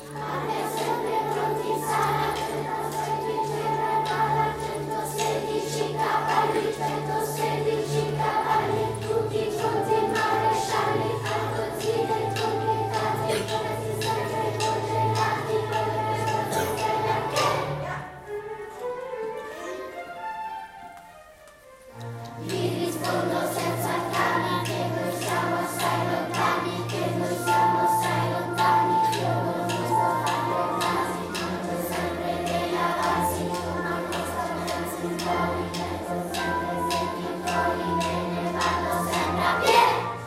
Amen.